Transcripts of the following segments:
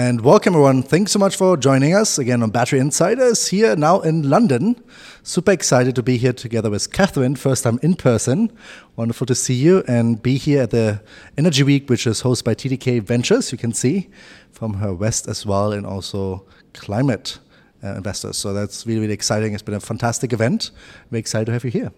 And welcome, everyone. Thanks so much for joining us again on Battery Insiders here now in London. Super excited to be here together with Katherine, first time in person. Wonderful to see you and be here at the Energy Week, which is hosted by TDK Ventures, you can see from her West as well, and also climate uh, investors. So that's really, really exciting. It's been a fantastic event. We're excited to have you here.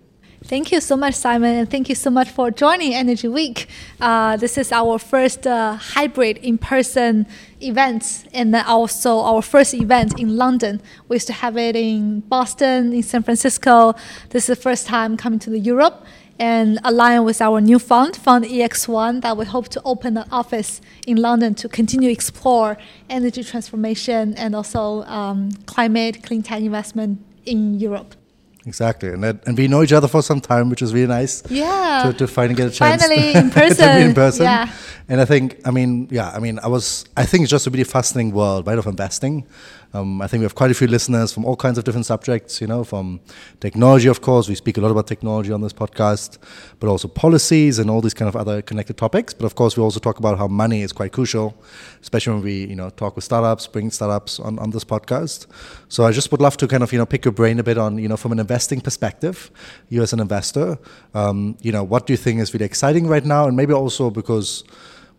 Thank you so much, Simon, and thank you so much for joining Energy Week. Uh, this is our first uh, hybrid in-person event, and also our first event in London. We used to have it in Boston, in San Francisco. This is the first time coming to the Europe, and align with our new fund, Fund EX1, that we hope to open an office in London to continue explore energy transformation and also um, climate clean tech investment in Europe. Exactly, and that, and we know each other for some time, which is really nice. Yeah. To, to finally get a chance. Finally in person. in person. Yeah. And I think, I mean, yeah, I mean, I was, I think it's just a really fascinating world, right, of investing. Um, I think we have quite a few listeners from all kinds of different subjects, you know, from technology, of course. We speak a lot about technology on this podcast, but also policies and all these kind of other connected topics. But of course, we also talk about how money is quite crucial, especially when we, you know, talk with startups, bring startups on, on this podcast. So I just would love to kind of, you know, pick your brain a bit on, you know, from an investing perspective, you as an investor, um, you know, what do you think is really exciting right now? And maybe also because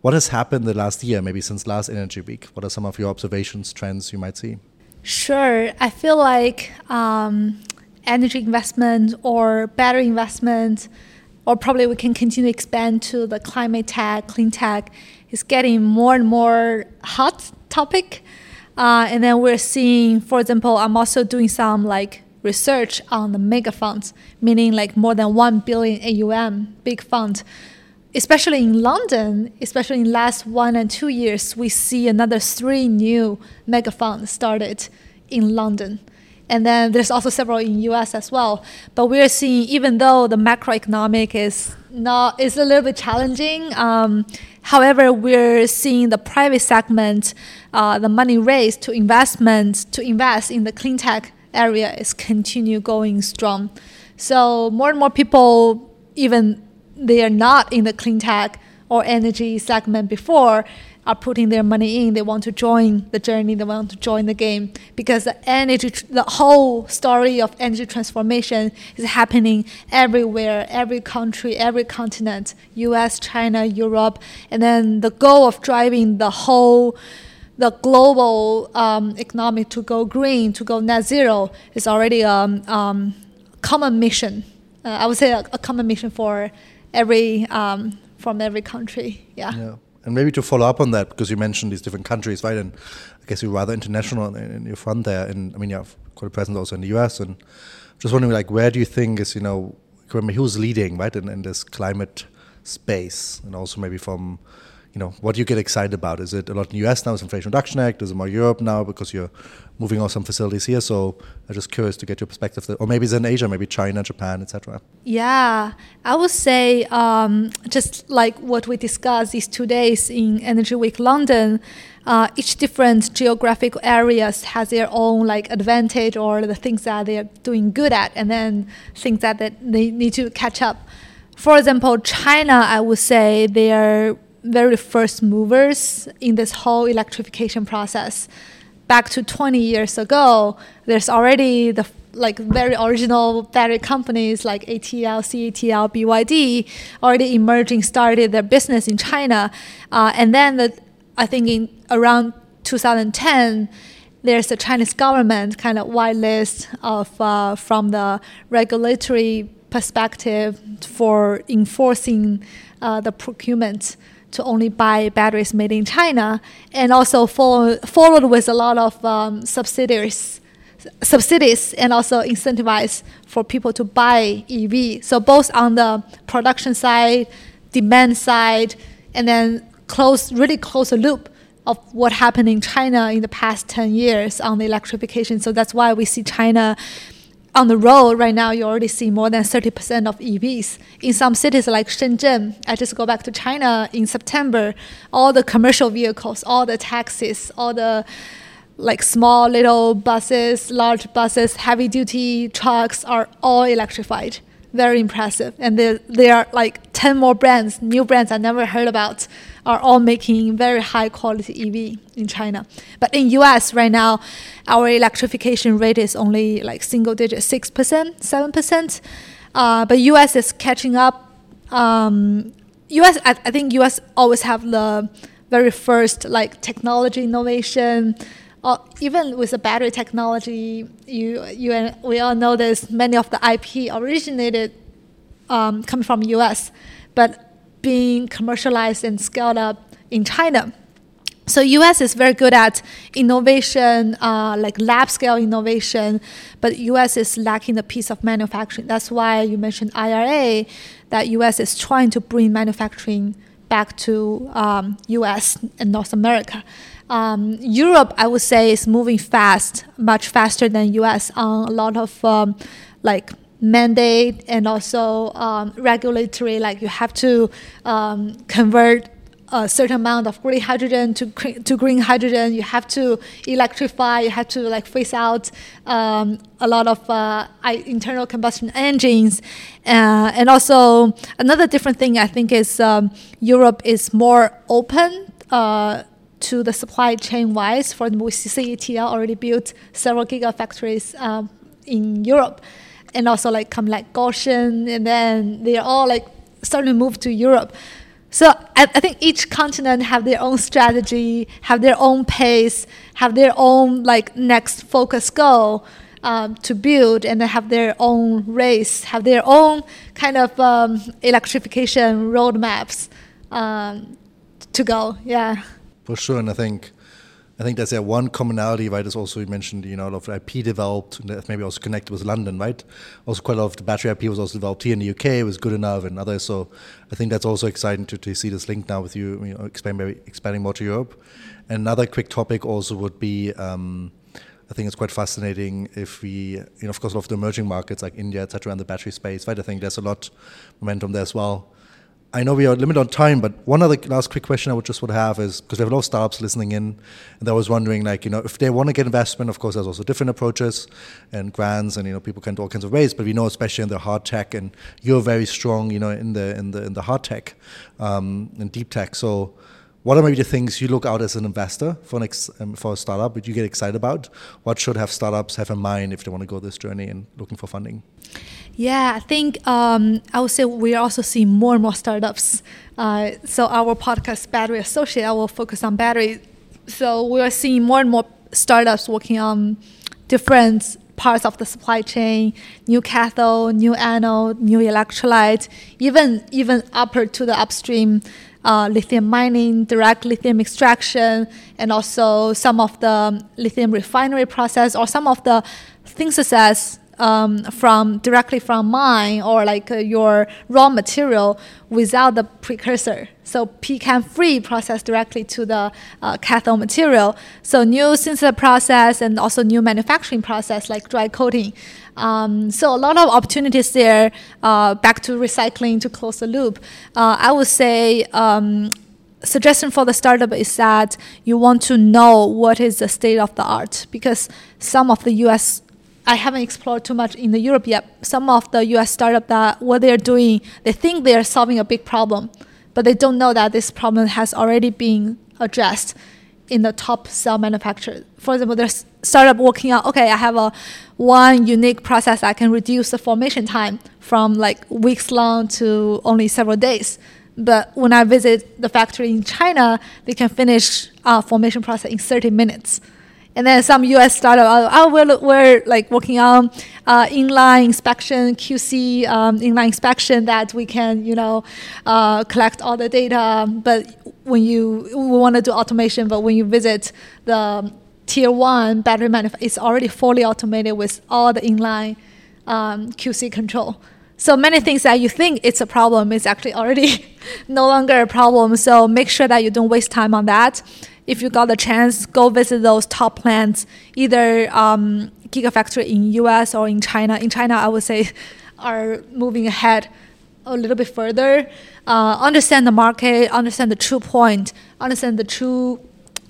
what has happened the last year, maybe since last Energy Week? What are some of your observations, trends you might see? Sure. I feel like um, energy investment or battery investment, or probably we can continue to expand to the climate tech, clean tech, is getting more and more hot topic. Uh, and then we're seeing, for example, I'm also doing some like research on the mega funds, meaning like more than 1 billion AUM, big fund especially in London, especially in last one and two years, we see another three new mega funds started in London. And then there's also several in US as well. But we're seeing, even though the macroeconomic is not is a little bit challenging, um, however, we're seeing the private segment, uh, the money raised to investment to invest in the clean tech area is continue going strong. So more and more people even they are not in the clean tech or energy segment before are putting their money in. They want to join the journey. They want to join the game because the energy, the whole story of energy transformation is happening everywhere, every country, every continent, U.S., China, Europe, and then the goal of driving the whole, the global um, economic to go green, to go net zero is already a um, um, common mission. Uh, I would say a, a common mission for every um, from every country. Yeah. Yeah. And maybe to follow up on that, because you mentioned these different countries, right? And I guess you're rather international in your fund there. And I mean, you have quite a presence also in the US. And just wondering, like, where do you think is, you know, who's leading, right, in, in this climate space? And also maybe from you know, what do you get excited about? Is it a lot in the US now, with Inflation Reduction Act? Is it more Europe now because you're moving out some facilities here? So I'm just curious to get your perspective. Or maybe it's in Asia, maybe China, Japan, etc. Yeah, I would say um, just like what we discussed these two days in Energy Week London, uh, each different geographic areas has their own like advantage or the things that they're doing good at, and then things that, that they need to catch up. For example, China, I would say they are very first movers in this whole electrification process. Back to 20 years ago, there's already the like very original battery companies like ATL, CATL, BYD already emerging, started their business in China, uh, and then the, I think in around 2010 there's a Chinese government kind of whitelist of uh, from the regulatory perspective for enforcing uh, the procurement to only buy batteries made in China, and also follow, followed with a lot of um, subsidies, subsidies, and also incentivize for people to buy EV. So both on the production side, demand side, and then close, really close a loop of what happened in China in the past 10 years on the electrification. So that's why we see China on the road right now, you already see more than 30% of EVs. In some cities like Shenzhen, I just go back to China in September, all the commercial vehicles, all the taxis, all the like small little buses, large buses, heavy duty trucks are all electrified. Very impressive. And they, they are like 10 more brands, new brands I never heard about, are all making very high quality EV in China. But in US right now, our electrification rate is only like single digit, 6%, 7%. Uh, but US is catching up. Um, US, I, I think US always have the very first like technology innovation. Uh, even with the battery technology, you, you and we all know this. Many of the IP originated um, coming from US, but being commercialized and scaled up in China. So US is very good at innovation, uh, like lab scale innovation, but US is lacking the piece of manufacturing. That's why you mentioned IRA, that US is trying to bring manufacturing back to um, US and North America. Um, Europe, I would say, is moving fast, much faster than US on a lot of um, like mandate and also um, regulatory, like you have to um, convert a certain amount of green hydrogen to to green hydrogen. You have to electrify. You have to like phase out um, a lot of uh, internal combustion engines, uh, and also another different thing I think is um, Europe is more open. Uh, to the supply chain wise, for example, CATL already built several gigafactories um, in Europe and also like come like Gotion, and then they're all like starting to move to Europe. So I, I, think each continent have their own strategy, have their own pace, have their own like next focus goal um, to build, and have their own race, have their own kind of um, electrification roadmaps um, to go. Yeah. For sure, and I think I think there's a one commonality, right? Is also you mentioned, you know, a lot of IP developed, maybe also connected with London, right? Also, quite a lot of the battery IP was also developed here in the UK. It was Goodenough, and others. So, I think that's also exciting to, to see this link now with you, you know, expanding, expanding more to Europe. Another quick topic also would be. Um, I think it's quite fascinating if we, you know, of course, a lot of the emerging markets like India, etc., and the battery space, right? I think there's a lot momentum there as well. I know we are limited on time, but one other last quick question I would just would have is because we have a lot of startups listening in, and I was wondering, like, you know, if they want to get investment, of course, there's also different approaches and grants, and you know, people can do all kinds of ways. But we know, especially in the hard tech, and you're very strong, you know, in the in the in the hard tech um, and deep tech. So, what are maybe the things you look out as an investor for an ex, um, for a startup that you get excited about? What should have startups have in mind if they want to go this journey and looking for funding? Yeah, I think um, I would say we are also seeing more and more startups. Uh, so our podcast, Battery Associate, I will focus on battery. So we are seeing more and more startups working on different parts of the supply chain, new cathode, new anode, new electrolyte, even even upper to the upstream uh, lithium mining, direct lithium extraction, and also some of the lithium refinery process or some of the synthesis um, from directly from mine or like uh, your raw material without the precursor. So PCAM free process directly to the uh, cathode material. So new synthesis process and also new manufacturing process like dry coating. Um, so a lot of opportunities there. Uh, back to recycling to close the loop. Uh, I would say. Um, suggestion for the startup is that you want to know what is the state of the art because some of the US I haven't explored too much in the Europe yet. Some of the US startup that what they're doing, they think they're solving a big problem, but they don't know that this problem has already been addressed in the top cell manufacturer. For example, there's startup working out, okay, I have a one unique process I can reduce the formation time from like weeks long to only several days. But when I visit the factory in China, they can finish uh, formation process in 30 minutes. And then some U.S. startup, oh, we're, we're like working on uh, inline inspection, QC um, inline inspection that we can, you know, uh, collect all the data. But when you we want to do automation, but when you visit the tier one battery manufacturer, it's already fully automated with all the inline um, QC control. So many things that you think it's a problem is actually already no longer a problem. So make sure that you don't waste time on that if you got the chance, go visit those top plants, either um, gigafactory in US or in China. In China, I would say are moving ahead a little bit further. Uh, understand the market, understand the true point, understand the true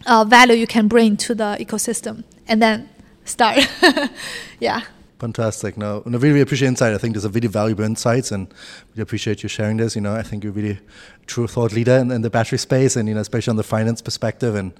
uh, value you can bring to the ecosystem, and then start. yeah. Fantastic. No, no, really, really appreciate insight. I think there's a really valuable insights, and we appreciate you sharing this. You know, I think you're really a true thought leader in, in, the battery space, and you know, especially on the finance perspective. And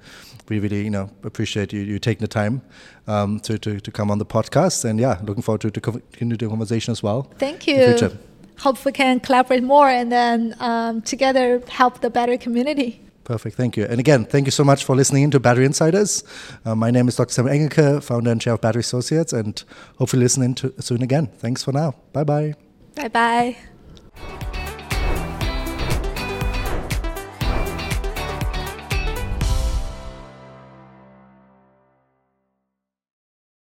we really, you know, appreciate you, you taking the time um, to, to to come on the podcast. And yeah, looking forward to to continue the conversation as well. Thank you. Hope we can collaborate more and then um, together help the battery community. Perfect. Thank you. And again, thank you so much for listening to Battery Insiders. Uh, my name is Dr. Sam Engelke, founder and chair of Battery Associates, and hopefully listening to soon again. Thanks for now. Bye bye. Bye bye.